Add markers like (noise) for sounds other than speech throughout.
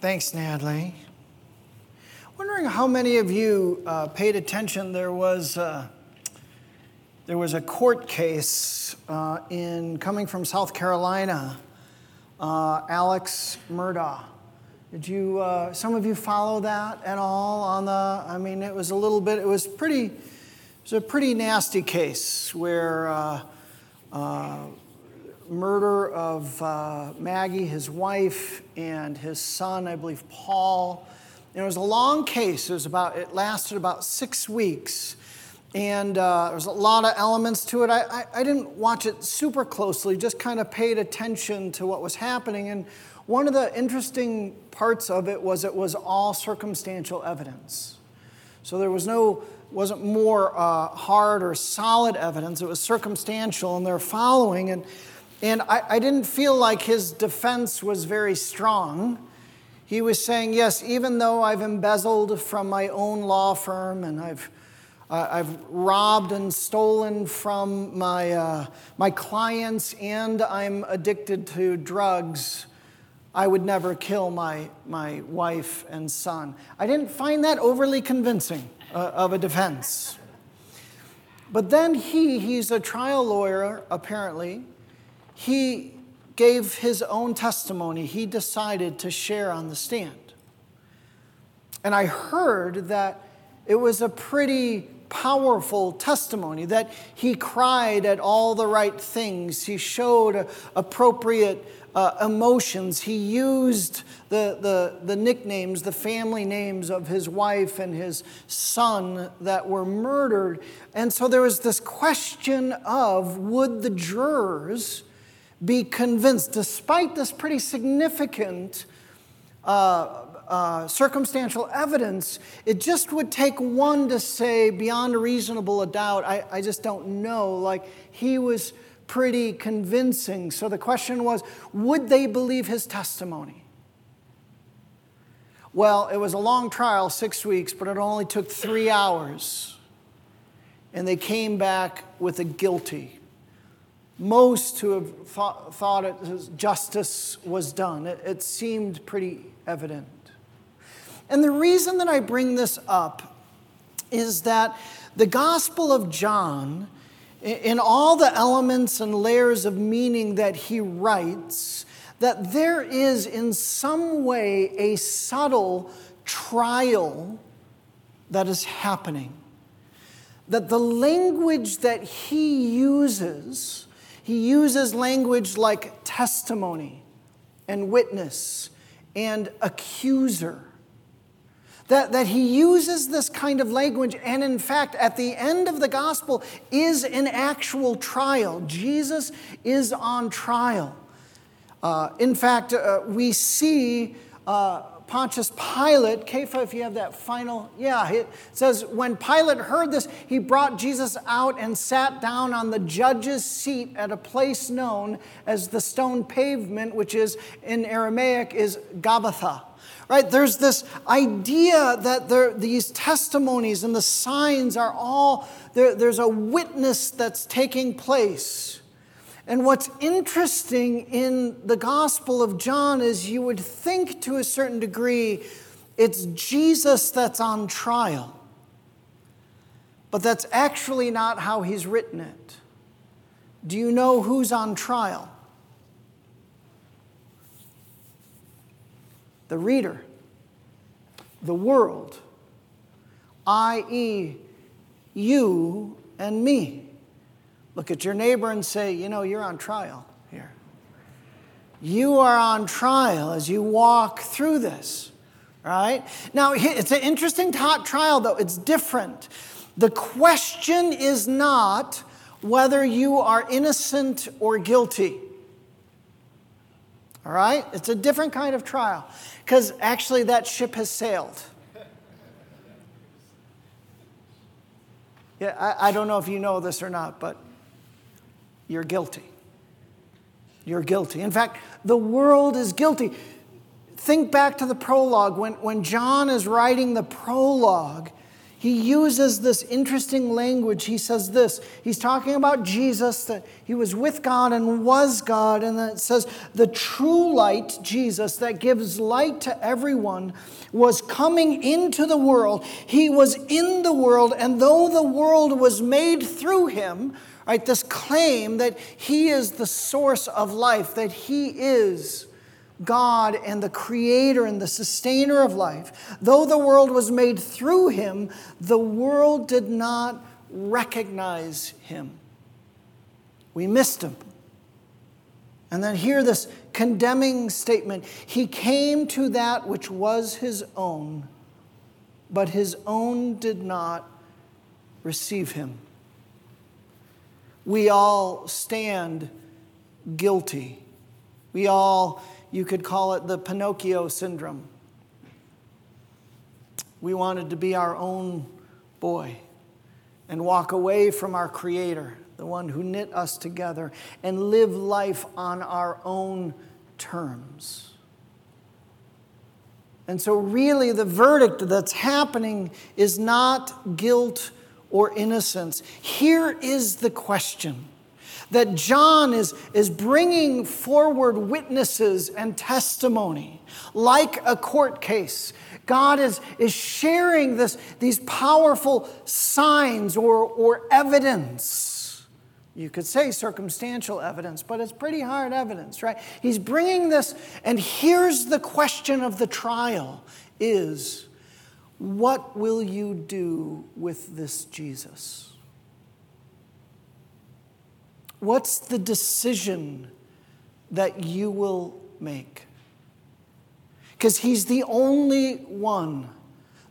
Thanks, Natalie. Wondering how many of you uh, paid attention. There was uh, there was a court case uh, in coming from South Carolina. Uh, Alex Murdaugh. Did you? Uh, some of you follow that at all? On the, I mean, it was a little bit. It was pretty. It was a pretty nasty case where uh, murder of uh, Maggie, his wife, and his son, I believe Paul. And it was a long case. It was about. It lasted about six weeks, and uh, there was a lot of elements to it. I, I, I didn't watch it super closely. Just kind of paid attention to what was happening. And one of the interesting parts of it was it was all circumstantial evidence. So there was no wasn't more uh, hard or solid evidence. It was circumstantial, and they're following. And and I, I didn't feel like his defense was very strong. He was saying, Yes, even though I've embezzled from my own law firm and I've, uh, I've robbed and stolen from my, uh, my clients and I'm addicted to drugs, I would never kill my, my wife and son. I didn't find that overly convincing uh, of a defense. But then he, he's a trial lawyer apparently, he gave his own testimony. He decided to share on the stand. And I heard that it was a pretty powerful testimony, that he cried at all the right things, he showed appropriate uh, emotions, he used the, the, the nicknames, the family names of his wife and his son that were murdered. And so there was this question of would the jurors be convinced, despite this pretty significant uh, uh, circumstantial evidence, it just would take one to say, beyond a reasonable doubt, I, I just don't know. Like, he was pretty convincing. So the question was, would they believe his testimony? Well, it was a long trial, six weeks, but it only took three hours. And they came back with a guilty most who have thought, it, justice was done. It, it seemed pretty evident. And the reason that I bring this up is that the Gospel of John, in all the elements and layers of meaning that he writes, that there is in some way a subtle trial that is happening. That the language that he uses he uses language like testimony and witness and accuser. That, that he uses this kind of language, and in fact, at the end of the gospel is an actual trial. Jesus is on trial. Uh, in fact, uh, we see uh, Pontius Pilate, Kepha, if you have that final, yeah, it says, when Pilate heard this, he brought Jesus out and sat down on the judge's seat at a place known as the stone pavement, which is in Aramaic is Gabbatha. Right? There's this idea that there, these testimonies and the signs are all, there, there's a witness that's taking place. And what's interesting in the Gospel of John is you would think to a certain degree it's Jesus that's on trial. But that's actually not how he's written it. Do you know who's on trial? The reader, the world, i.e., you and me. Look at your neighbor and say, You know, you're on trial here. You are on trial as you walk through this, right? Now, it's an interesting trial, though. It's different. The question is not whether you are innocent or guilty. All right? It's a different kind of trial because actually that ship has sailed. Yeah, I, I, don't know if you know this or not, but you're guilty. You're guilty. In fact, the world is guilty. Think back to the prologue. When, when John is writing the prologue, he uses this interesting language. He says this. He's talking about Jesus, that he was with God and was God. And then it says, the true light, Jesus, that gives light to everyone, was coming into the world. He was in the world, and though the world was made through him, right, this claim that he is the source of life, that he is God and the creator and the sustainer of life. Though the world was made through him, the world did not recognize him. We missed him. And then hear this condemning statement He came to that which was his own, but his own did not receive him. We all stand guilty. We all you could call it the Pinocchio syndrome. We wanted to be our own boy and walk away from our Creator, the one who knit us together, and live life on our own terms. And so, really, the verdict that's happening is not guilt or innocence. Here is the question that John is, is bringing forward witnesses and testimony like a court case. God is, is sharing this, these powerful signs or, or evidence. You could say circumstantial evidence, but it's pretty hard evidence, right? He's bringing this, and here's the question of the trial is, what will you do with this Jesus? What's the decision that you will make? Because he's the only one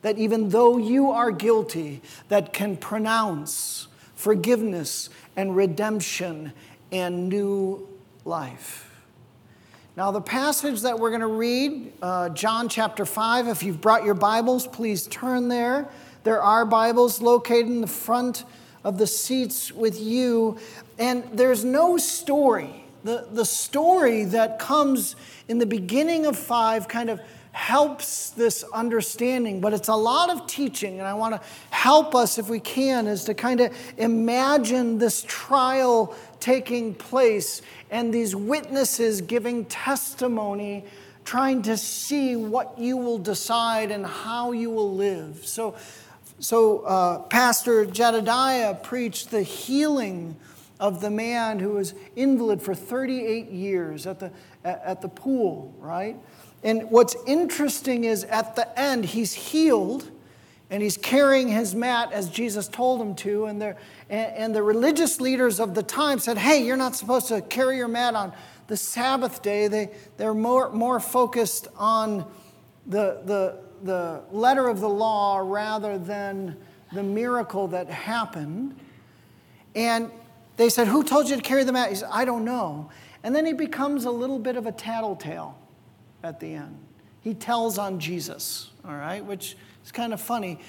that, even though you are guilty, that can pronounce forgiveness and redemption and new life. Now, the passage that we're going to read, uh, John chapter 5, if you've brought your Bibles, please turn there. There are Bibles located in the front of the seats with you. And there's no story. The, the story that comes in the beginning of five kind of helps this understanding, but it's a lot of teaching, and I want to help us, if we can, is to kind of imagine this trial taking place and these witnesses giving testimony, trying to see what you will decide and how you will live. So, so uh, Pastor Jedediah preached the healing of the man who was invalid for 38 years at the, at the pool, right? And what's interesting is at the end, he's healed and he's carrying his mat as Jesus told him to. And, and, and the religious leaders of the time said, Hey, you're not supposed to carry your mat on the Sabbath day. They, they're more, more focused on the, the, the letter of the law rather than the miracle that happened. And they said, Who told you to carry the mat? He said, I don't know. And then he becomes a little bit of a tattletale at the end. He tells on Jesus, all right, which is kind of funny.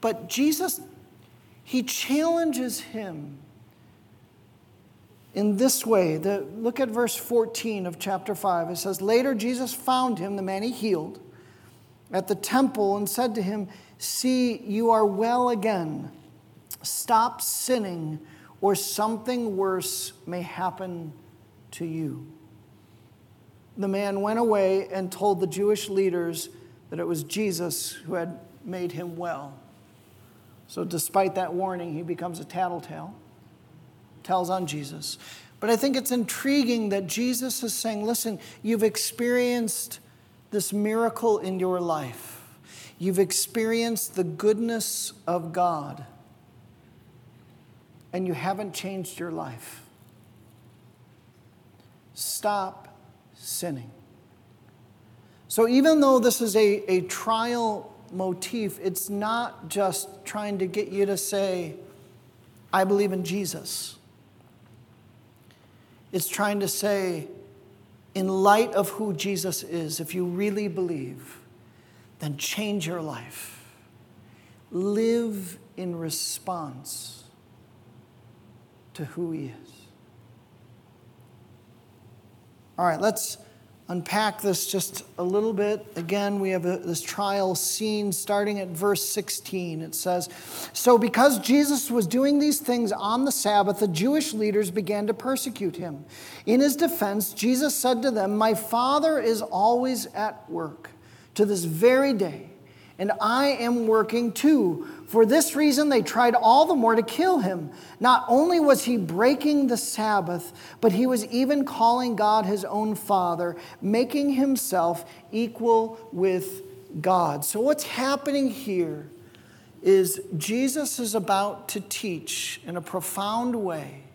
But Jesus, he challenges him in this way. The, look at verse 14 of chapter 5. It says, Later Jesus found him, the man he healed, at the temple and said to him, See, you are well again. Stop sinning or something worse may happen to you. The man went away and told the Jewish leaders that it was Jesus who had made him well. So, despite that warning, he becomes a tattletale, tells on Jesus. But I think it's intriguing that Jesus is saying, listen, you've experienced this miracle in your life, you've experienced the goodness of God and you haven't changed your life, stop sinning. So, even though this is a, a trial motif, it's not just trying to get you to say, I believe in Jesus. It's trying to say, in light of who Jesus is, if you really believe, then change your life. Live in response to who He is. All right, let's, unpack this just a little bit. Again, we have a, this trial scene starting at verse 16. It says, So because Jesus was doing these things on the Sabbath, the Jewish leaders began to persecute him. In his defense, Jesus said to them, My Father is always at work to this very day, and I am working too. For this reason, they tried all the more to kill him. Not only was he breaking the Sabbath, but he was even calling God his own Father, making himself equal with God. So, what's happening here is Jesus is about to teach in a profound way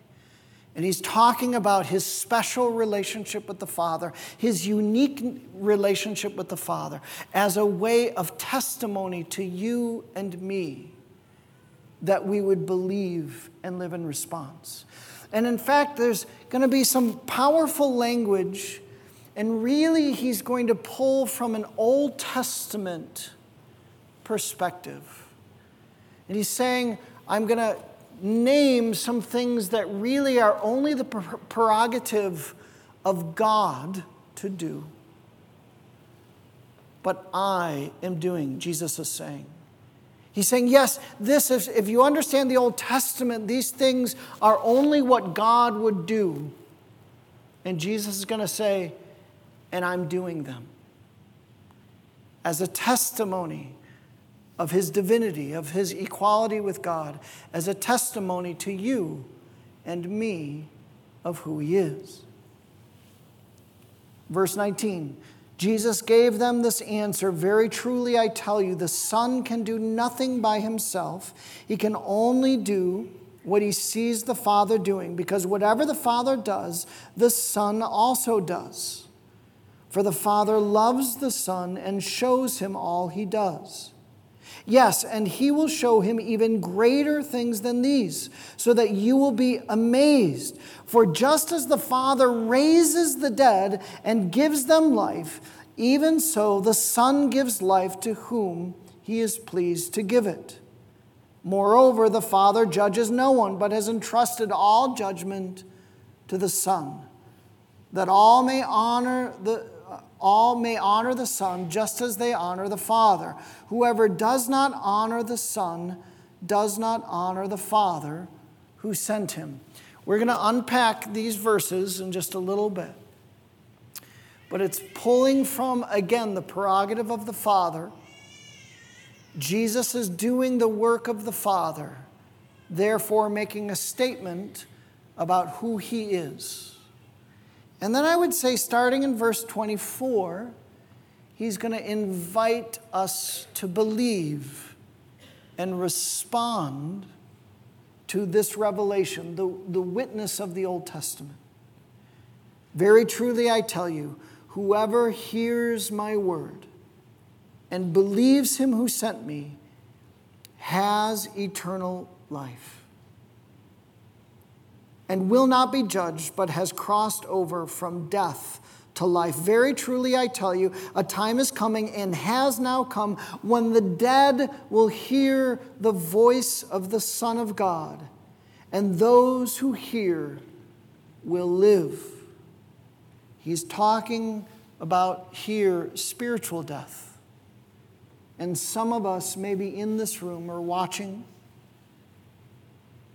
and he's talking about his special relationship with the Father, his unique relationship with the Father, as a way of testimony to you and me that we would believe and live in response. And in fact, there's going to be some powerful language, and really, he's going to pull from an Old Testament perspective. And he's saying, I'm going to name some things that really are only the prerogative of God to do. But I am doing, Jesus is saying. He's saying, yes, this is, if you understand the Old Testament, these things are only what God would do. And Jesus is going to say, and I'm doing them as a testimony of his divinity, of his equality with God, as a testimony to you and me of who he is. Verse 19 Jesus gave them this answer Very truly, I tell you, the Son can do nothing by himself. He can only do what he sees the Father doing, because whatever the Father does, the Son also does. For the Father loves the Son and shows him all he does. Yes, and he will show him even greater things than these, so that you will be amazed. For just as the Father raises the dead and gives them life, even so the Son gives life to whom he is pleased to give it. Moreover, the Father judges no one, but has entrusted all judgment to the Son, that all may honor the all may honor the Son just as they honor the Father. Whoever does not honor the Son does not honor the Father who sent him. We're going to unpack these verses in just a little bit. But it's pulling from, again, the prerogative of the Father. Jesus is doing the work of the Father, therefore making a statement about who he is. And then I would say, starting in verse 24, he's going to invite us to believe and respond to this revelation, the, the witness of the Old Testament. Very truly, I tell you, whoever hears my word and believes him who sent me has eternal life and will not be judged, but has crossed over from death to life. Very truly, I tell you, a time is coming and has now come when the dead will hear the voice of the Son of God, and those who hear will live. He's talking about here spiritual death. And some of us, maybe in this room or watching,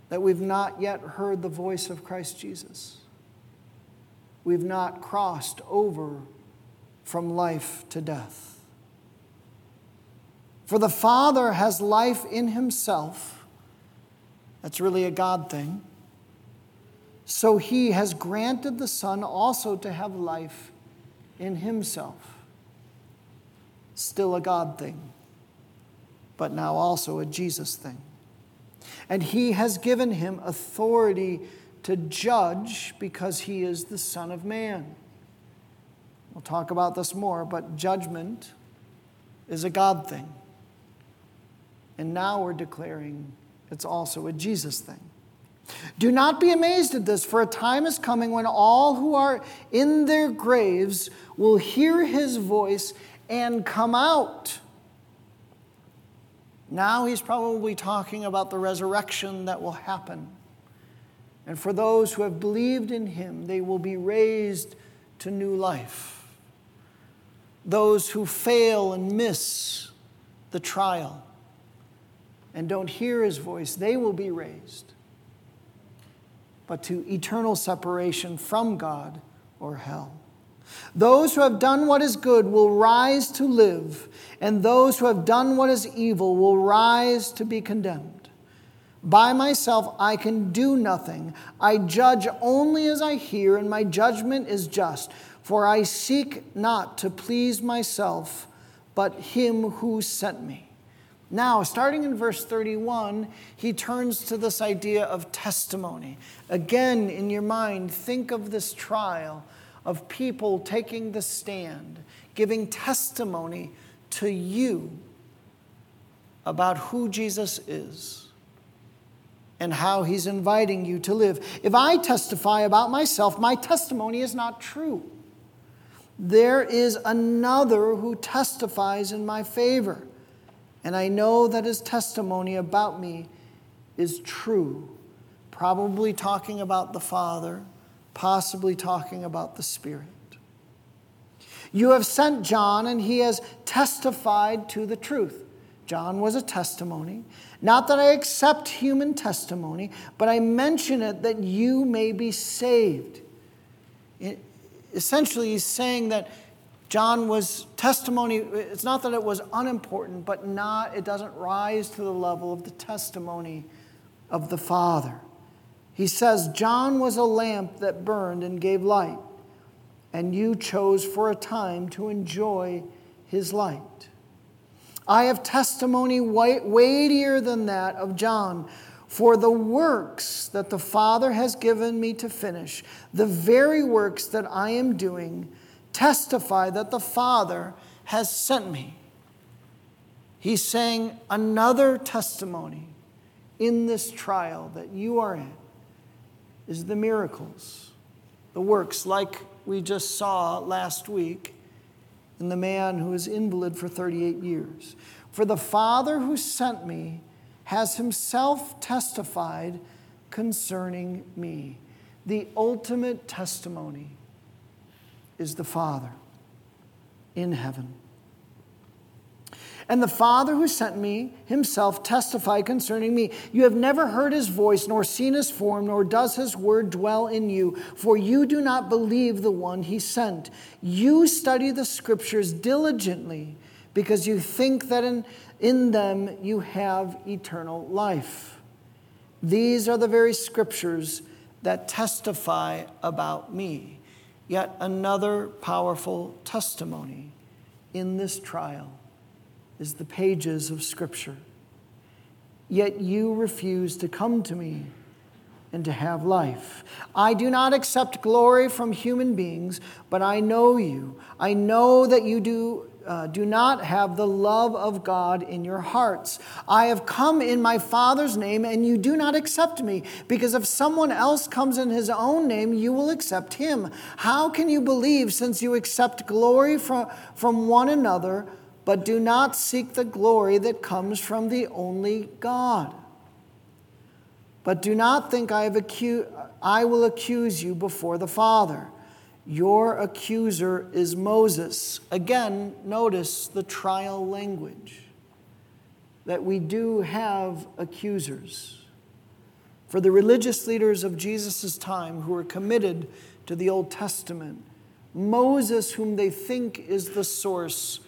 that we've not yet heard the voice of Christ Jesus. We've not crossed over from life to death. For the Father has life in himself. That's really a God thing. So he has granted the Son also to have life in himself. Still a God thing, but now also a Jesus thing and he has given him authority to judge because he is the Son of Man. We'll talk about this more, but judgment is a God thing. And now we're declaring it's also a Jesus thing. Do not be amazed at this, for a time is coming when all who are in their graves will hear his voice and come out. Now he's probably talking about the resurrection that will happen. And for those who have believed in him, they will be raised to new life. those who fail and miss the trial and don't hear his voice, they will be raised, but to eternal separation from God or hell. Those who have done what is good will rise to live, and those who have done what is evil will rise to be condemned. By myself I can do nothing. I judge only as I hear, and my judgment is just. For I seek not to please myself, but him who sent me. Now, starting in verse 31, he turns to this idea of testimony. Again, in your mind, think of this trial of people taking the stand, giving testimony to you about who Jesus is and how he's inviting you to live. If I testify about myself, my testimony is not true. There is another who testifies in my favor, and I know that his testimony about me is true. Probably talking about the Father possibly talking about the Spirit. You have sent John, and he has testified to the truth. John was a testimony. Not that I accept human testimony, but I mention it that you may be saved. It, essentially, he's saying that John was testimony, it's not that it was unimportant, but not, it doesn't rise to the level of the testimony of the Father. He says, John was a lamp that burned and gave light, and you chose for a time to enjoy his light. I have testimony weightier than that of John. For the works that the Father has given me to finish, the very works that I am doing, testify that the Father has sent me. He's saying another testimony in this trial that you are in is the miracles, the works like we just saw last week in the man who was invalid for 38 years. For the Father who sent me has himself testified concerning me. The ultimate testimony is the Father in heaven. And the Father who sent me himself testified concerning me. You have never heard his voice, nor seen his form, nor does his word dwell in you, for you do not believe the one he sent. You study the scriptures diligently, because you think that in, in them you have eternal life. These are the very scriptures that testify about me. Yet another powerful testimony in this trial is the pages of Scripture. Yet you refuse to come to me and to have life. I do not accept glory from human beings, but I know you. I know that you do. Uh, do not have the love of God in your hearts. I have come in my Father's name, and you do not accept me, because if someone else comes in his own name, you will accept him. How can you believe since you accept glory from, from one another? But do not seek the glory that comes from the only God. But do not think I, have acu- I will accuse you before the Father. Your accuser is Moses. Again, notice the trial language that we do have accusers. For the religious leaders of Jesus' time who were committed to the Old Testament, Moses, whom they think is the source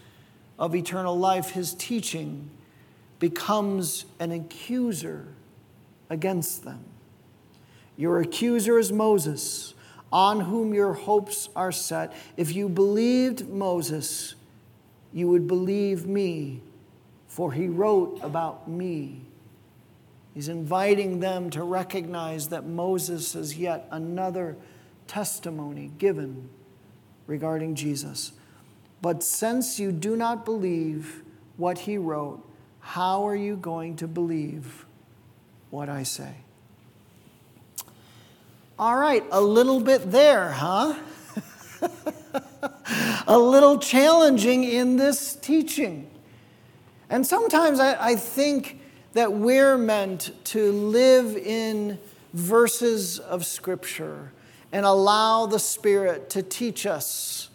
of eternal life, his teaching becomes an accuser against them. Your accuser is Moses, on whom your hopes are set. If you believed Moses, you would believe me, for he wrote about me. He's inviting them to recognize that Moses is yet another testimony given regarding Jesus. But since you do not believe what he wrote, how are you going to believe what I say? All right, a little bit there, huh? (laughs) a little challenging in this teaching. And sometimes I, I, think that we're meant to live in verses of Scripture and allow the Spirit to teach us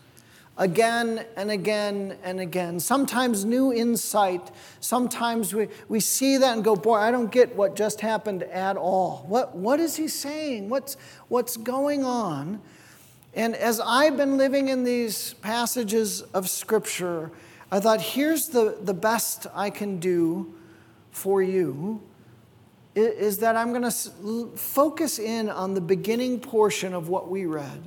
again and again and again. Sometimes new insight. Sometimes we, we see that and go, boy, I don't get what just happened at all. What, what is he saying? What's, what's going on? And as I've been living in these passages of Scripture, I thought, here's the, the best I can do for you is that I'm going to focus in on the beginning portion of what we read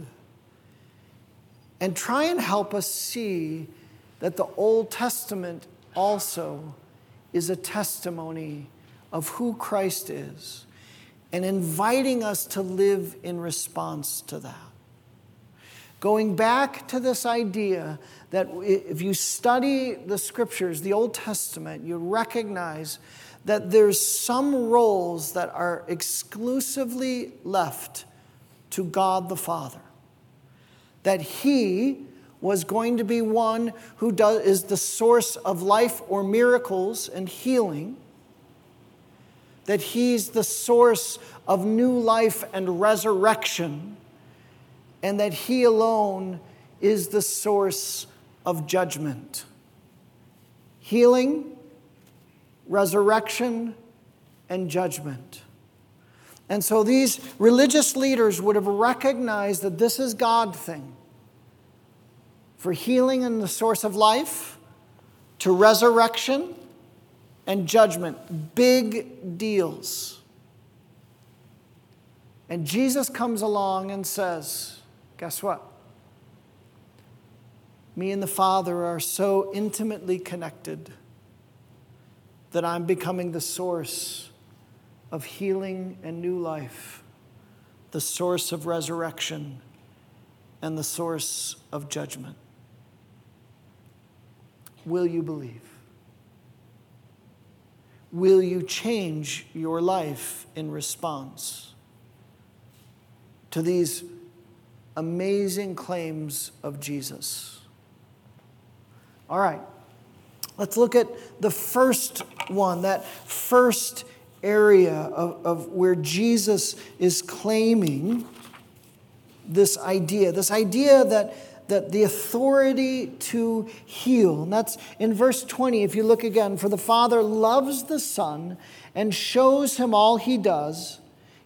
and try and help us see that the Old Testament also is a testimony of who Christ is and inviting us to live in response to that. Going back to this idea that if you study the scriptures, the Old Testament, you recognize that there's some roles that are exclusively left to God the Father. That He was going to be one who does, is the source of life or miracles and healing, that He's the source of new life and resurrection, and that He alone is the source of judgment. Healing, resurrection, and judgment. And so these religious leaders would have recognized that this is God thing. For healing and the source of life, to resurrection and judgment. Big deals. And Jesus comes along and says, Guess what? Me and the Father are so intimately connected that I'm becoming the source of healing and new life, the source of resurrection, and the source of judgment. Will you believe? Will you change your life in response to these amazing claims of Jesus? All right. Let's look at the first one, that first area of, of where Jesus is claiming this idea, this idea that, that the authority to heal. And that's in verse 20, if you look again, for the Father loves the Son and shows him all he does.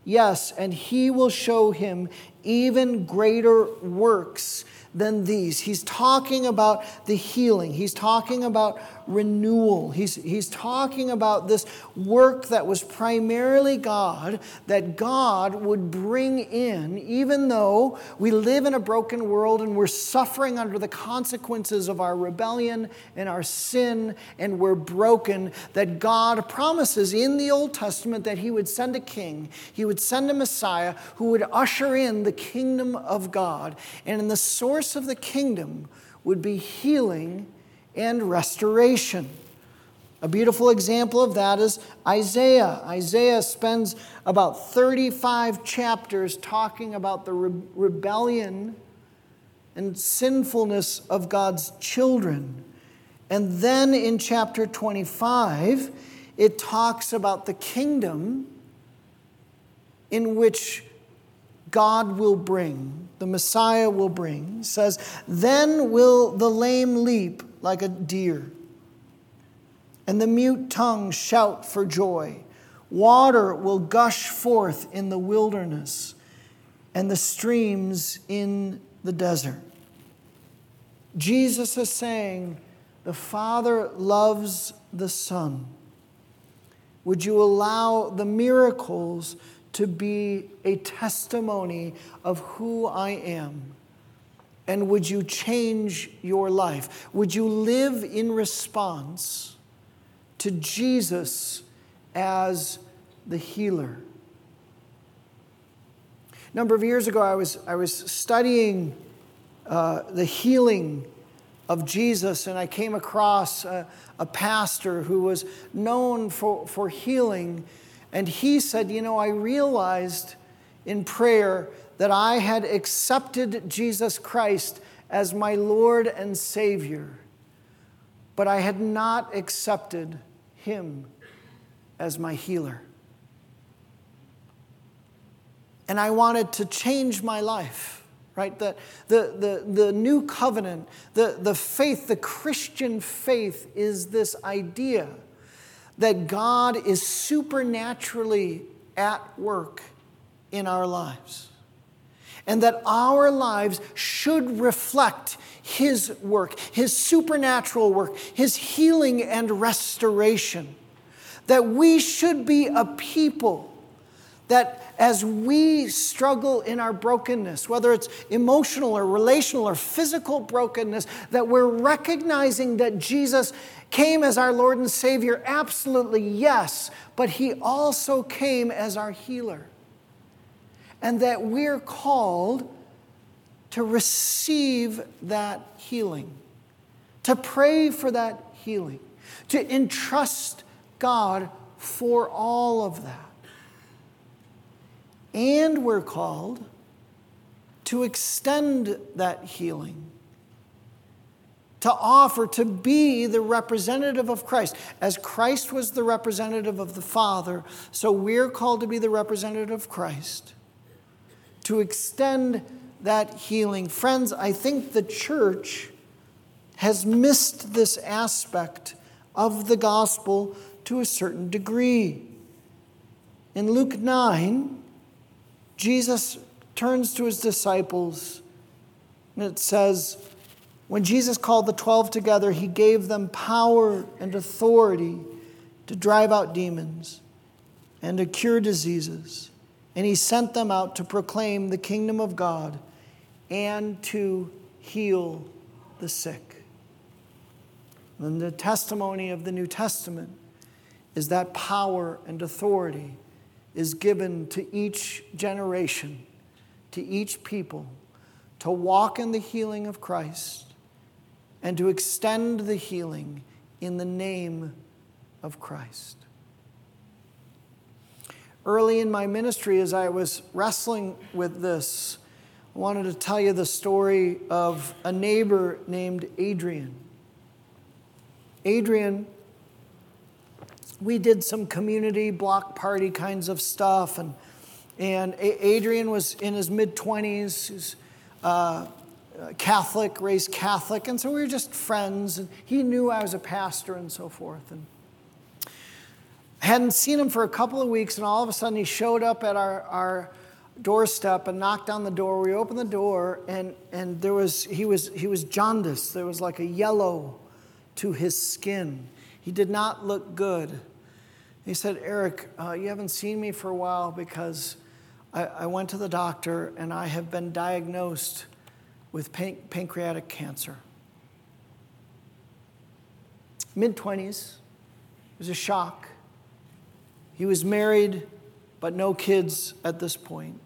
Yes, and he will show him even greater works than these. He's talking about the healing, he's talking about renewal, he's, he's talking about this work that was primarily God, that God would bring in, even though we live in a broken world and we're suffering under the consequences of our rebellion and our sin, and we're broken, that God promises in the Old Testament that He would send a king, He would send a Messiah who would usher in the kingdom of God. And in the source of the kingdom would be healing and restoration. A beautiful example of that is Isaiah. Isaiah spends about 35 chapters talking about the re- rebellion and sinfulness of God's children. And then in chapter 25, it talks about the kingdom in which God will bring, the Messiah will bring. It says, Then will the lame leap like a deer, and the mute tongue shout for joy. Water will gush forth in the wilderness, and the streams in the desert. Jesus is saying, The Father loves the Son. Would you allow the miracles to be a testimony of who I am? And would you change your life? Would you live in response to Jesus as the healer? A number of years ago, I was, I was studying uh, the healing of Jesus, and I came across a, a pastor who was known for, for healing and he said, You know, I realized in prayer that I had accepted Jesus Christ as my Lord and Savior, but I had not accepted him as my healer. And I wanted to change my life. right? The, the, the, the new covenant, the, the faith, the Christian faith is this idea that God is supernaturally at work in our lives. And that our lives should reflect His work, His supernatural work, His healing and restoration. That we should be a people that as we struggle in our brokenness, whether it's emotional or relational or physical brokenness, that we're recognizing that Jesus came as our Lord and Savior, absolutely yes, but He also came as our healer. And that we're called to receive that healing, to pray for that healing, to entrust God for all of that. And we're called to extend that healing, to offer, to be the representative of Christ. As Christ was the representative of the Father, so we're called to be the representative of Christ, to extend that healing. Friends, I think the church has missed this aspect of the gospel to a certain degree. In Luke 9, Jesus turns to his disciples and it says, when Jesus called the 12 together, he gave them power and authority to drive out demons and to cure diseases. And he sent them out to proclaim the kingdom of God and to heal the sick. And the testimony of the New Testament is that power and authority is given to each generation, to each people, to walk in the healing of Christ and to extend the healing in the name of Christ. Early in my ministry, as I was wrestling with this, I wanted to tell you the story of a neighbor named Adrian. Adrian we did some community block party kinds of stuff, and and Adrian was in his mid twenties. He's uh, Catholic, raised Catholic, and so we were just friends. And he knew I was a pastor and so forth. And hadn't seen him for a couple of weeks, and all of a sudden he showed up at our, our doorstep and knocked on the door. We opened the door, and, and there was, he, was, he was jaundiced. There was like a yellow to his skin. He did not look good. He said, Eric, uh, you haven't seen me for a while because I, I, went to the doctor and I have been diagnosed with pan- pancreatic cancer. Mid 20s, it was a shock. He was married, but no kids at this point.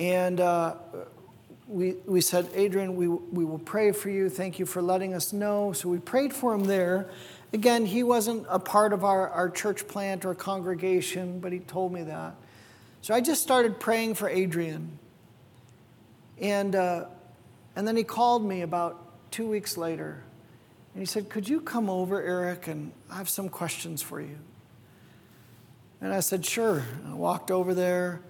And uh, we, we said, Adrian, we, we will pray for you. Thank you for letting us know. So we prayed for him there. Again, he wasn't a part of our, our church plant or congregation, but he told me that. So I just started praying for Adrian. And, uh, and then he called me about two weeks later. And he said, Could you come over, Eric? And I have some questions for you. And I said, Sure. I walked over there.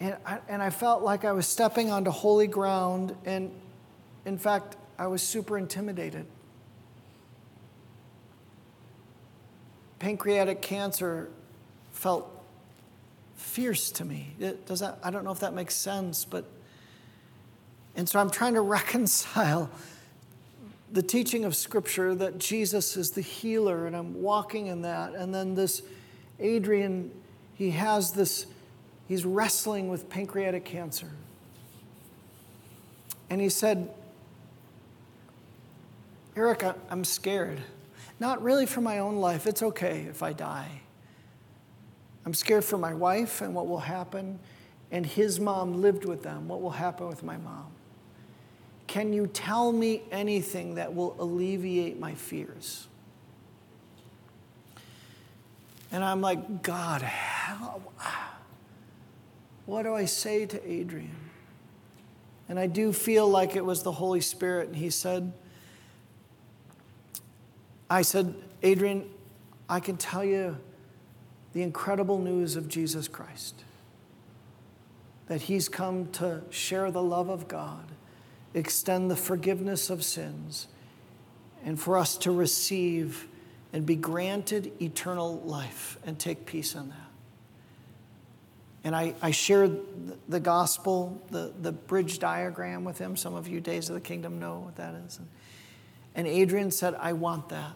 And I, and I felt like I was stepping onto holy ground. And in fact, I was super intimidated. pancreatic cancer felt fierce to me. Does that, I don't know if that makes sense, but and so I'm trying to (laughs) reconcile the teaching of Scripture that Jesus is the healer, and I'm walking in that. And then this Adrian, he has this, he's wrestling with pancreatic cancer. And he said, Eric, I'm scared. Not really for my own life. It's okay if I die. I'm scared for my wife and what will happen. And his mom lived with them. What will happen with my mom? Can you tell me anything that will alleviate my fears? And I'm like, God, how, what do I say to Adrian? And I do feel like it was the Holy Spirit. And he said, I said, Adrian, I can tell you the incredible news of Jesus Christ. that he's come to share the love of God, extend the forgiveness of sins, and for us to receive and be granted eternal life and take peace in that. And I, I shared the gospel, the, the bridge diagram with him. Some of you, Days of the Kingdom, know what that is. And, and Adrian said, I want that.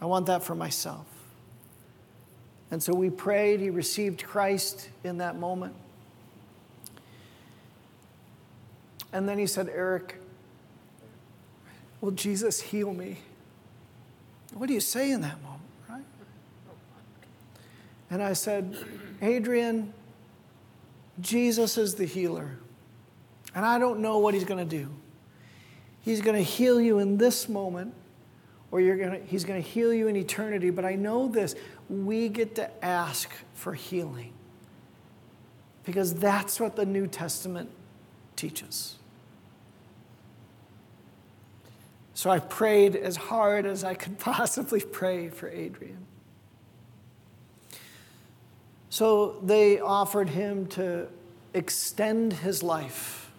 I want that for myself. And so we prayed. He received Christ in that moment. And then he said, Eric, will Jesus heal me? What do you say in that moment, right? And I said, Adrian, Jesus is the healer. And I don't know what he's going to do. He's going to heal you in this moment, or you're gonna, he's going to heal you in eternity. But I know this we get to ask for healing because that's what the New Testament teaches. So I prayed as hard as I could (laughs) possibly pray for Adrian. So they offered him to extend his life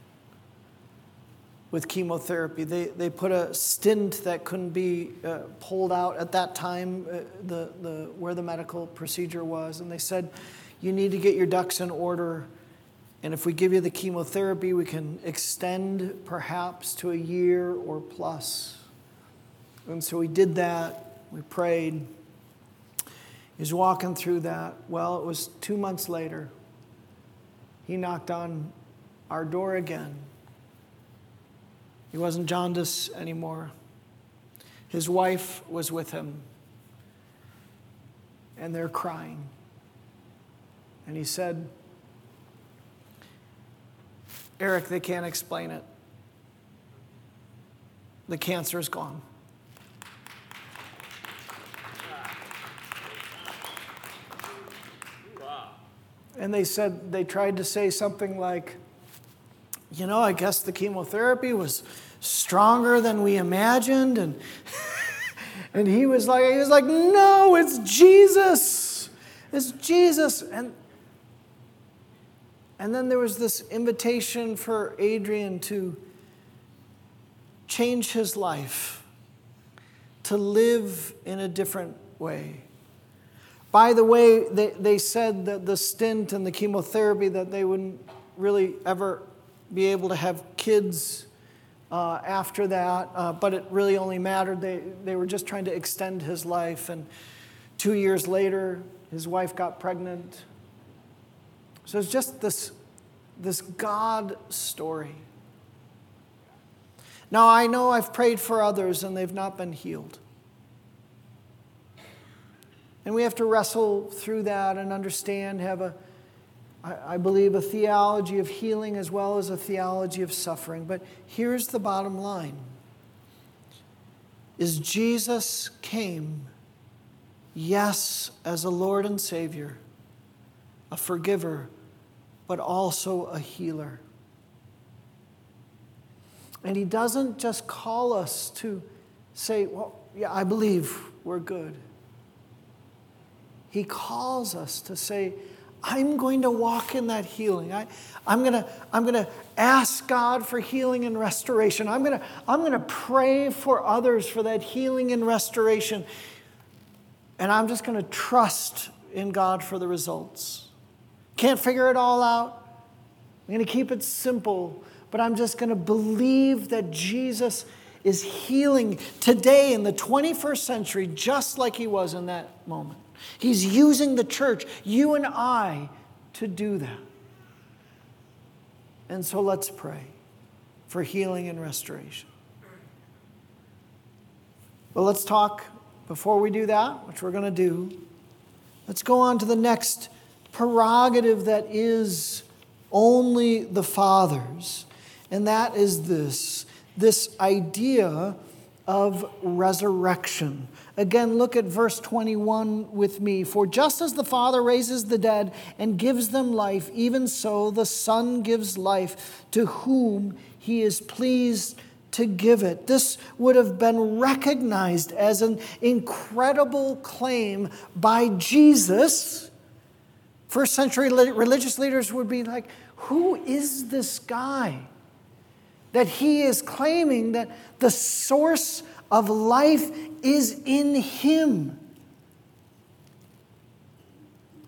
with chemotherapy. They, they put a stint that couldn't be uh, pulled out at that time, uh, the, the, where the medical procedure was, and they said, You need to get your ducks in order. And if we give you the chemotherapy, we can extend perhaps to a year or plus. And so we did that. We prayed. He's walking through that. Well, it was two months later. He knocked on our door again. He wasn't jaundiced anymore. His wife was with him. And they're crying. And he said, Eric, they can't explain it. The cancer is gone. And they said, they tried to say something like, you know, I guess the chemotherapy was stronger than we imagined. And, (laughs) and he was like, he was like, no, it's Jesus. It's Jesus. And, and then there was this invitation for Adrian to change his life, to live in a different way. By the way, they, they said that the stint and the chemotherapy that they wouldn't really ever be able to have kids uh, after that, uh, but it really only mattered. They, they were just trying to extend his life. And two years later, his wife got pregnant. So it's just this, this God story. Now, I know I've prayed for others and they've not been healed. And we have to wrestle through that and understand, have a, I believe, a theology of healing as well as a theology of suffering. But here's the bottom line is Jesus came, yes, as a Lord and Savior, a forgiver, but also a healer. And He doesn't just call us to say, well, yeah, I believe we're good. He calls us to say, I'm going to walk in that healing. I, am going to, I'm going to ask God for healing and restoration. I'm going to, I'm going to pray for others for that healing and restoration. And I'm just going to trust in God for the results. Can't figure it all out. I'm going to keep it simple, but I'm just going to believe that Jesus is healing today in the 21st century, just like he was in that moment. He's using the church, you and I, to do that. And so let's pray for healing and restoration. But let's talk, before we do that, which we're going to do, let's go on to the next prerogative that is only the Father's. And that is this this idea of resurrection. Again, look at verse 21 with me. For just as the Father raises the dead and gives them life, even so the Son gives life to whom he is pleased to give it. This would have been recognized as an incredible claim by Jesus First century religious leaders would be like, Who is this guy? That he is claiming that the source of life is in him.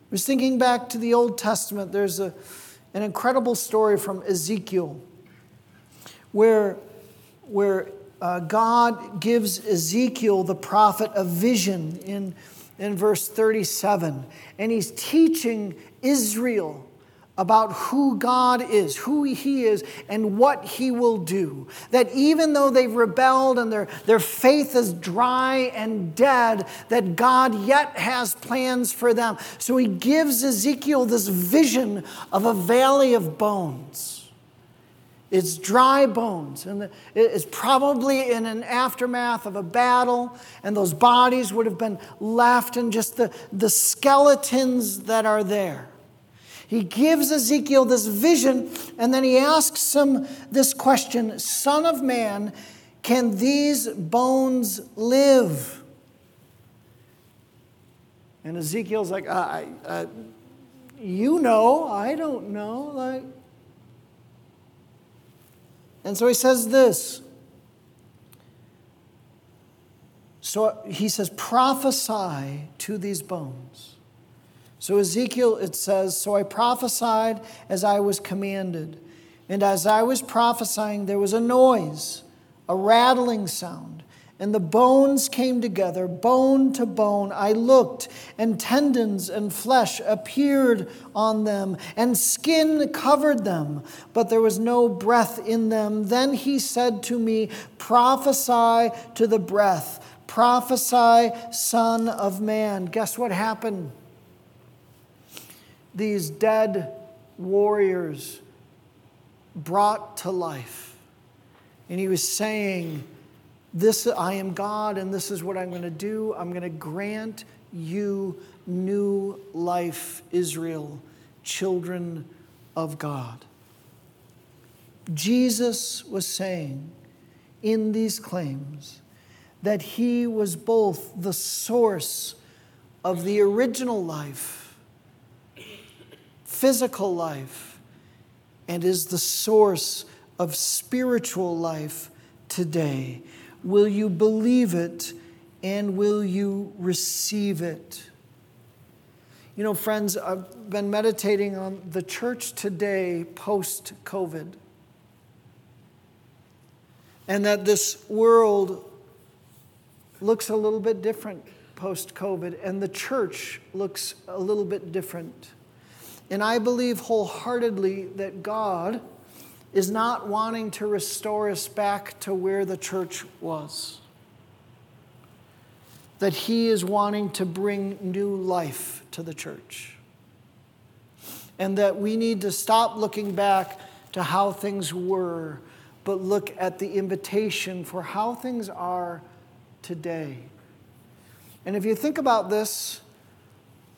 I was thinking back to the Old Testament. There's a, an incredible story from Ezekiel where, where uh, God gives Ezekiel, the prophet, a vision in, in verse 37. And he's teaching Israel about who God is, who He is, and what He will do. That even though they've rebelled and their, their faith is dry and dead, that God yet has plans for them. So He gives Ezekiel this vision of a valley of bones. It's dry bones, and it's probably in an aftermath of a battle, and those bodies would have been left, and just the, the skeletons that are there. He gives Ezekiel this vision, and then he asks him this question Son of man, can these bones live? And Ezekiel's like, I, uh, You know, I don't know. Like, and so he says this. So he says, prophesy to these bones. So Ezekiel, it says, So I prophesied as I was commanded. And as I was prophesying, there was a noise, a rattling sound and the bones came together, bone to bone. I looked, and tendons and flesh appeared on them, and skin covered them, but there was no breath in them. Then he said to me, Prophesy to the breath, prophesy, Son of Man. Guess what happened? These dead warriors brought to life. And he was saying, this I am God and this is what I'm going to do. I'm going to grant you new life, Israel, children of God. Jesus was saying in these claims that he was both the source of the original life, physical life, and is the source of spiritual life today. Will you believe it and will you receive it? You know, friends, I've been meditating on the church today post COVID. And that this world looks a little bit different post COVID, and the church looks a little bit different. And I believe wholeheartedly that God is not wanting to restore us back to where the church was. That he is wanting to bring new life to the church. And that we need to stop looking back to how things were, but look at the invitation for how things are today. And if you think about this,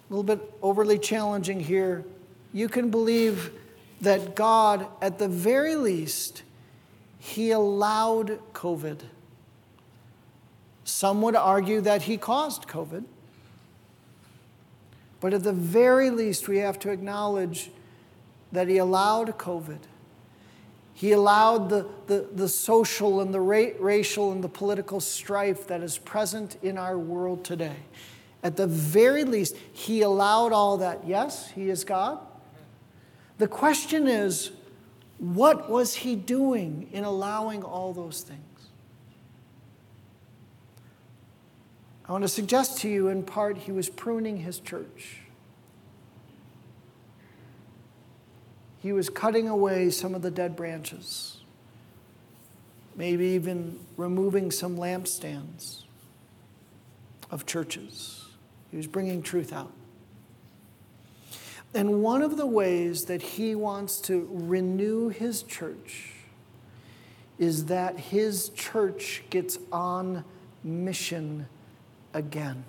a little bit overly challenging here, you can believe that God, at the very least, He allowed COVID. Some would argue that He caused COVID. But at the very least, we have to acknowledge that He allowed COVID. He allowed the, the, the social and the ra- racial and the political strife that is present in our world today. At the very least, He allowed all that. Yes, He is God. The question is, what was he doing in allowing all those things? I want to suggest to you, in part, he was pruning his church. He was cutting away some of the dead branches, maybe even removing some lampstands of churches. He was bringing truth out. And one of the ways that he wants to renew his church is that his church gets on mission again.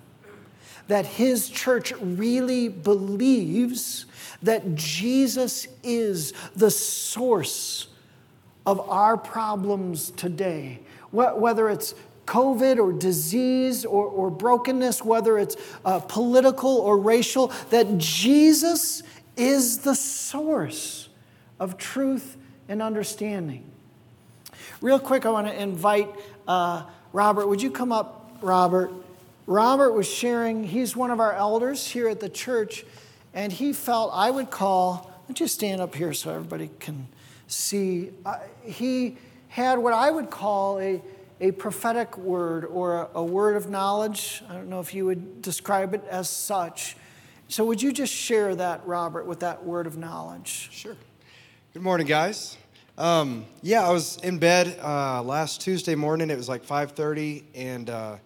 That his church really believes that Jesus is the source of our problems today. Whether it's COVID or disease or, or brokenness, whether it's uh, political or racial, that Jesus is the source of truth and understanding. Real quick, I want to invite uh, Robert. Would you come up, Robert? Robert was sharing, he's one of our elders here at the church, and he felt I would call, let you stand up here so everybody can see. Uh, he had what I would call a, a prophetic word or a, a word of knowledge. I don't know if you would describe it as such. So, would you just share that, Robert, with that word of knowledge? Sure. Good morning, guys. Um, yeah, I was in bed uh, last Tuesday morning. It was like 5:30, and uh,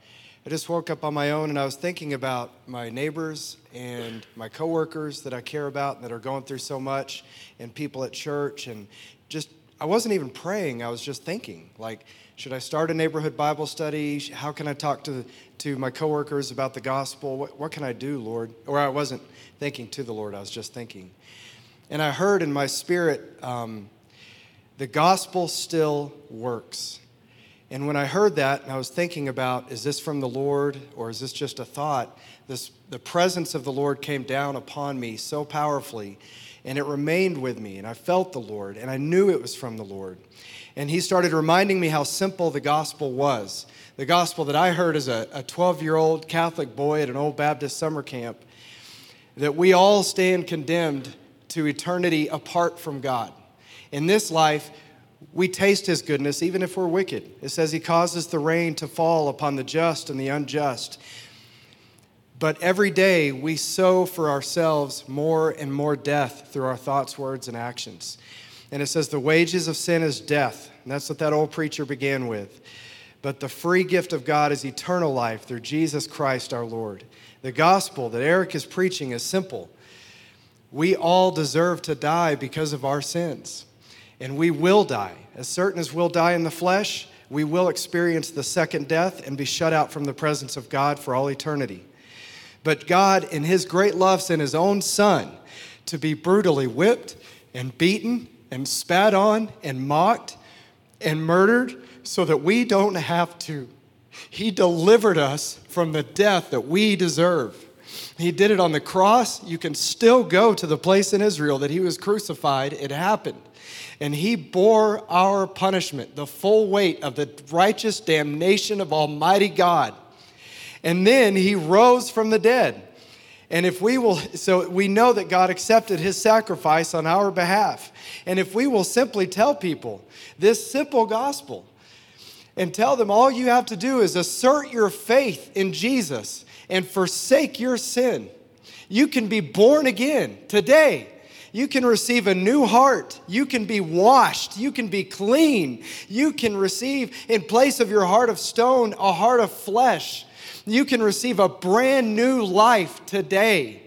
I just woke up on my own and I was thinking about my neighbors and my coworkers that I care about and that are going through so much, and people at church, and just I wasn't even praying. I was just thinking, like, should I start a neighborhood Bible study? How can I talk to to my coworkers about the gospel? What, what can I do, Lord? Or I wasn't thinking to the Lord. I was just thinking, and I heard in my spirit, um, the gospel still works. And when I heard that, and I was thinking about, is this from the Lord or is this just a thought? This, the presence of the Lord came down upon me so powerfully, and it remained with me, and I felt the Lord, and I knew it was from the Lord. And He started reminding me how simple the gospel was. The gospel that I heard as a 12 year old Catholic boy at an old Baptist summer camp that we all stand condemned to eternity apart from God. In this life, we taste his goodness even if we're wicked. It says he causes the rain to fall upon the just and the unjust. But every day we sow for ourselves more and more death through our thoughts, words, and actions. And it says the wages of sin is death. And that's what that old preacher began with. But the free gift of God is eternal life through Jesus Christ our Lord. The gospel that Eric is preaching is simple. We all deserve to die because of our sins and we will die. As certain as we'll die in the flesh, we will experience the second death and be shut out from the presence of God for all eternity. But God, in His great love, sent His own Son to be brutally whipped and beaten and spat on and mocked and murdered so that we don't have to. He delivered us from the death that we deserve. He did it on the cross. You can still go to the place in Israel that he was crucified. It happened and he bore our punishment, the full weight of the righteous damnation of Almighty God. And then he rose from the dead. And if we will, so we know that God accepted his sacrifice on our behalf. And if we will simply tell people this simple gospel and tell them all you have to do is assert your faith in Jesus and forsake your sin, you can be born again today you can receive a new heart. You can be washed. You can be clean. You can receive, in place of your heart of stone, a heart of flesh. You can receive a brand new life today.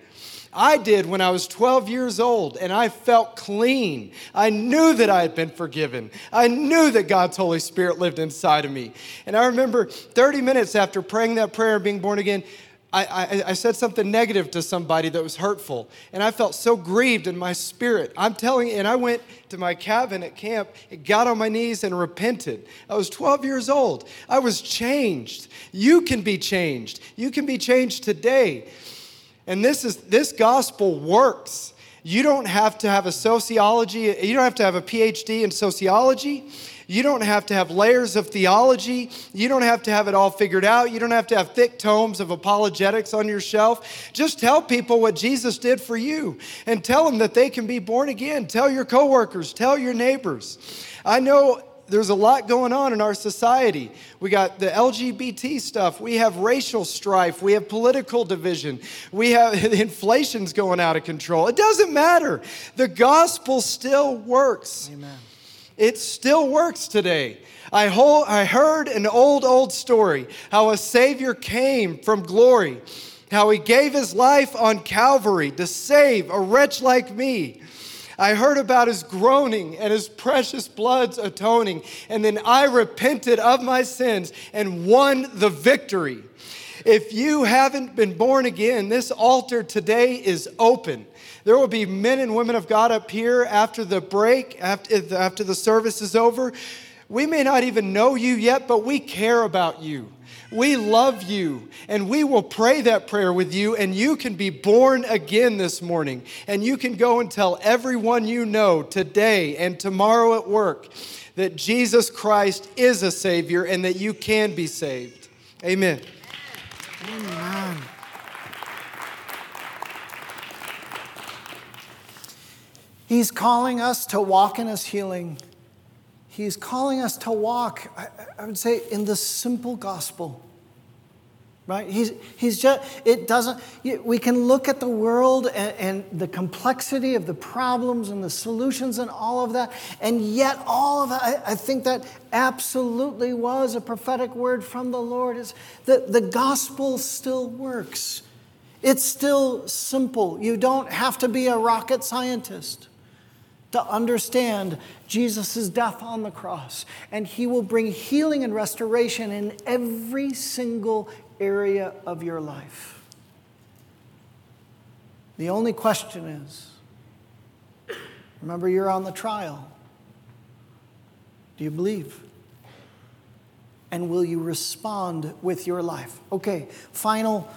I did when I was 12 years old and I felt clean. I knew that I had been forgiven. I knew that God's Holy Spirit lived inside of me. And I remember 30 minutes after praying that prayer and being born again, I, I, I, said something negative to somebody that was hurtful, and I felt so grieved in my spirit. I'm telling you, and I went to my cabin at camp, got on my knees, and repented. I was 12 years old. I was changed. You can be changed. You can be changed today. And this is this gospel works. You don't have to have a sociology, you don't have to have a PhD in sociology. You don't have to have layers of theology. You don't have to have it all figured out. You don't have to have thick tomes of apologetics on your shelf. Just tell people what Jesus did for you and tell them that they can be born again. Tell your coworkers, tell your neighbors. I know there's a lot going on in our society. We got the LGBT stuff. We have racial strife. We have political division. We have (laughs) inflation's going out of control. It doesn't matter. The gospel still works. Amen. It still works today. I, I heard an old, old story how a Savior came from glory, how he gave his life on Calvary to save a wretch like me. I heard about his groaning and his precious blood's atoning, and then I repented of my sins and won the victory. If you haven't been born again, this altar today is open. There will be men and women of God up here after the break, after, after the service is over. We may not even know you yet, but we care about you. We love you, and we will pray that prayer with you, and you can be born again this morning. And you can go and tell everyone you know today and tomorrow at work that Jesus Christ is a Savior and that you can be saved. Amen. Amen. He's calling us to walk in His healing. He's calling us to walk, I, would say, in the simple gospel. Right? He's, he's just, it doesn't, we can look at the world and, and, the complexity of the problems and the solutions and all of that, and yet all of that, I, I think that absolutely was a prophetic word from the Lord, is that the gospel still works. It's still simple. You don't have to be a rocket scientist to understand Jesus' death on the cross. And he will bring healing and restoration in every single area of your life. The only question is remember, you're on the trial. Do you believe? And will you respond with your life? Okay, final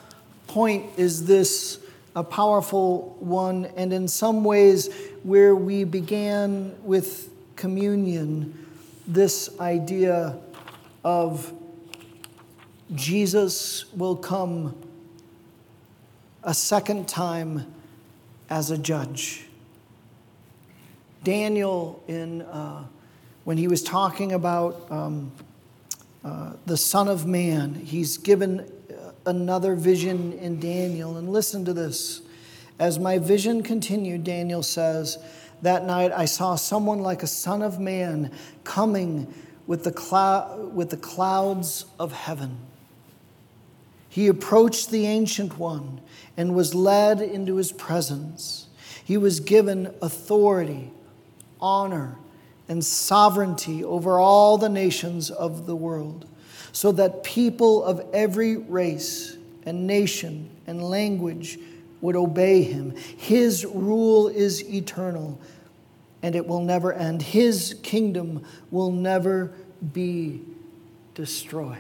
point is this a powerful one, and in some ways, where we began with communion, this idea of Jesus will come a second time as a judge. Daniel, in, uh, when he was talking about um, uh, the Son of Man, he's given another vision in Daniel. And listen to this. As my vision continued, Daniel says, That night I saw someone like a son of man coming with the, with the clouds of heaven. He approached the Ancient One and was led into his presence. He was given authority, honor, and sovereignty over all the nations of the world so that people of every race and nation and language would obey him. His rule is eternal and it will never end. His kingdom will never be destroyed.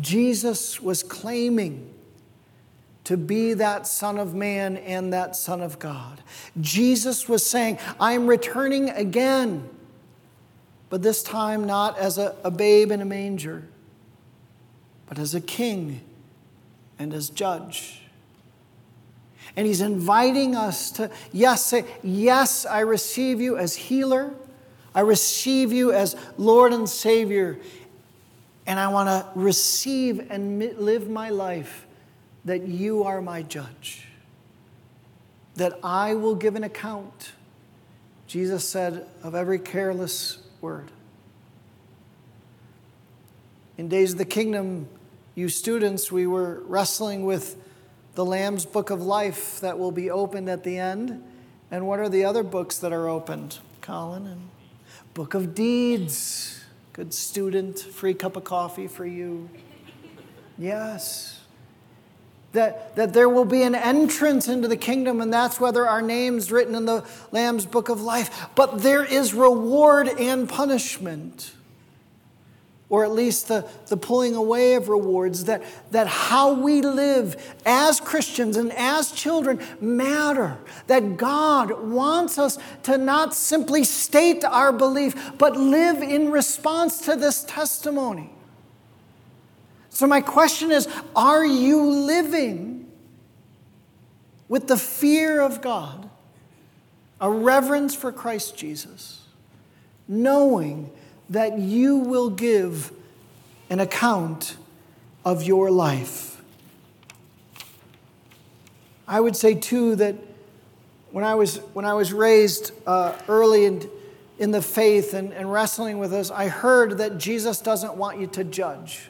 Jesus was claiming to be that Son of Man and that Son of God. Jesus was saying, I'm returning again but this time not as a, a babe in a manger, but as a king and as judge. And he's inviting us to, yes, say, Yes, I receive you as healer. I receive you as Lord and Savior. And I want to receive and live my life that you are my judge, that I will give an account. Jesus said, of every careless word. In Days of the Kingdom, you students, we were wrestling with the Lamb's Book of Life that will be opened at the end. And what are the other books that are opened, Colin? And Book of Deeds. Good student, free cup of coffee for you. Yes that, that there will be an entrance into the kingdom, and that's whether our name's written in the Lamb's book of life. But there is reward and punishment, or at least the, the pulling away of rewards, that, that how we live as Christians and as children matter. That God wants us to not simply state our belief, but live in response to this testimony. So, my question is are you living with the fear of God, a reverence for Christ Jesus, knowing that you will give an account of your life? I would say, too, that when I was, when I was raised uh, early in, in the faith and, and wrestling with this, I heard that Jesus doesn't want you to judge.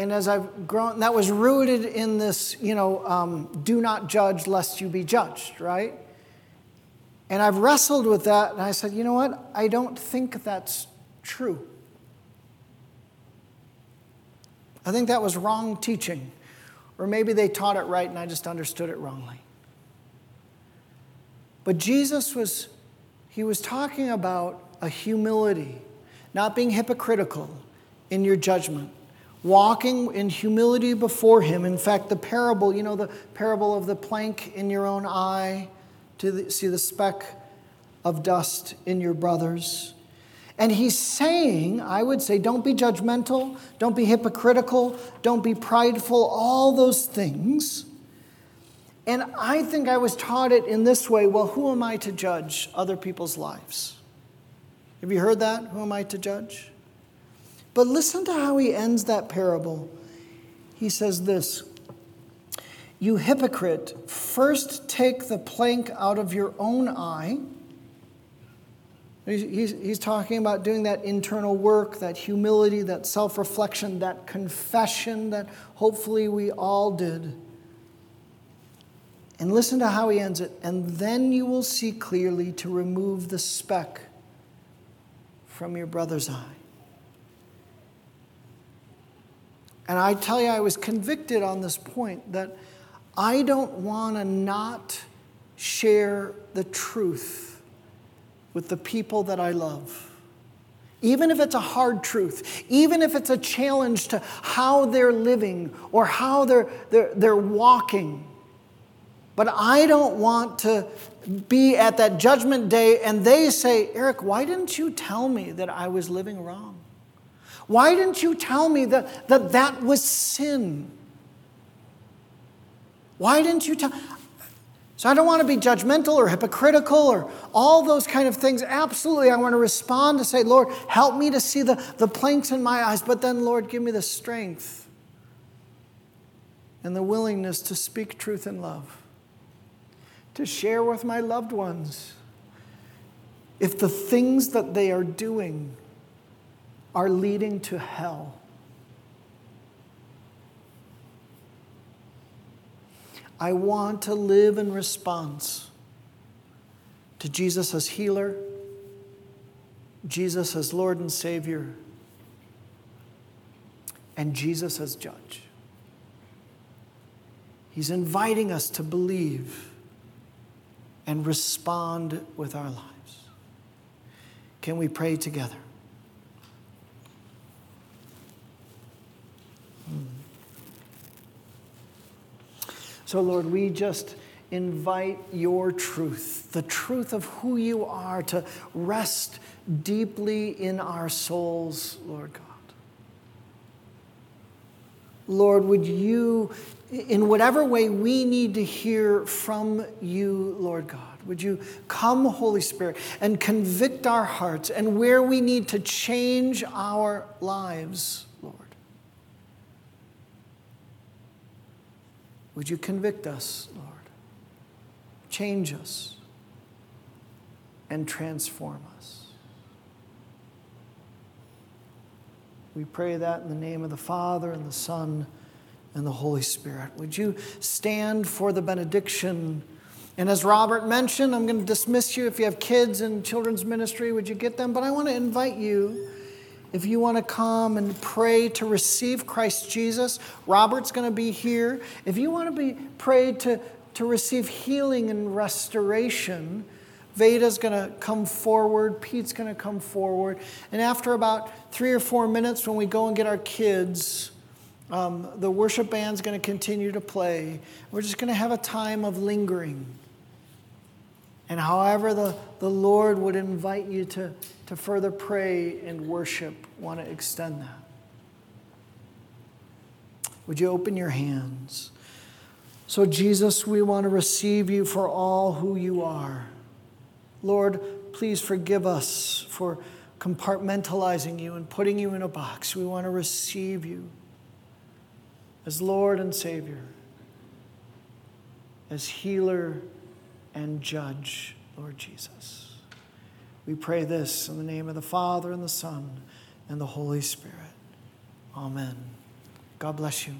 And as I've grown, that was rooted in this, you know, um, do not judge lest you be judged, right? And I've wrestled with that, and I said, you know what? I don't think that's true. I think that was wrong teaching. Or maybe they taught it right and I just understood it wrongly. But Jesus was, he was talking about a humility, not being hypocritical in your judgment, walking in humility before him. In fact, the parable, you know, the parable of the plank in your own eye to the, see the speck of dust in your brother's. And he's saying, I would say, don't be judgmental, don't be hypocritical, don't be prideful, all those things. And I think I was taught it in this way well, who am I to judge other people's lives? Have you heard that? Who am I to judge? But listen to how he ends that parable. He says this You hypocrite, first take the plank out of your own eye He's, he's talking about doing that internal work, that humility, that self reflection, that confession that hopefully we all did. And listen to how he ends it. And then you will see clearly to remove the speck from your brother's eye. And I tell you, I was convicted on this point that I don't want to not share the truth with the people that I love. Even if it's a hard truth, even if it's a challenge to how they're living or how they're, they're, they're walking. But I don't want to be at that judgment day and they say, Eric, why didn't you tell me that I was living wrong? Why didn't you tell me that that, that was sin? Why didn't you tell? So I don't want to be judgmental or hypocritical or all those kind of things. Absolutely, I want to respond to say, Lord, help me to see the, the planks in my eyes, but then, Lord, give me the strength and the willingness to speak truth in love, to share with my loved ones. If the things that they are doing are leading to hell, I want to live in response to Jesus as healer, Jesus as Lord and Savior, and Jesus as judge. He's inviting us to believe and respond with our lives. Can we pray together? So, Lord, we just invite your truth, the truth of who you are, to rest deeply in our souls, Lord God. Lord, would you, in whatever way we need to hear from you, Lord God, would you come, Holy Spirit, and convict our hearts and where we need to change our lives? Would you convict us, Lord? Change us and transform us. We pray that in the name of the Father and the Son and the Holy Spirit. Would you stand for the benediction? And as Robert mentioned, I'm going to dismiss you. If you have kids in children's ministry, would you get them? But I want to invite you if you want to come and pray to receive Christ Jesus, Robert's going to be here. If you want to be prayed to, to receive healing and restoration, Veda's going to come forward, Pete's going to come forward. And after about three or four minutes, when we go and get our kids, um, the worship band's going to continue to play. We're just going to have a time of lingering. And however the, the Lord would invite you to, to further pray and worship, want to extend that. Would you open your hands? So, Jesus, we want to receive you for all who you are. Lord, please forgive us for compartmentalizing you and putting you in a box. We want to receive you as Lord and Savior, as healer and judge, Lord Jesus. We pray this in the name of the Father, and the Son, and the Holy Spirit. Amen. God bless you.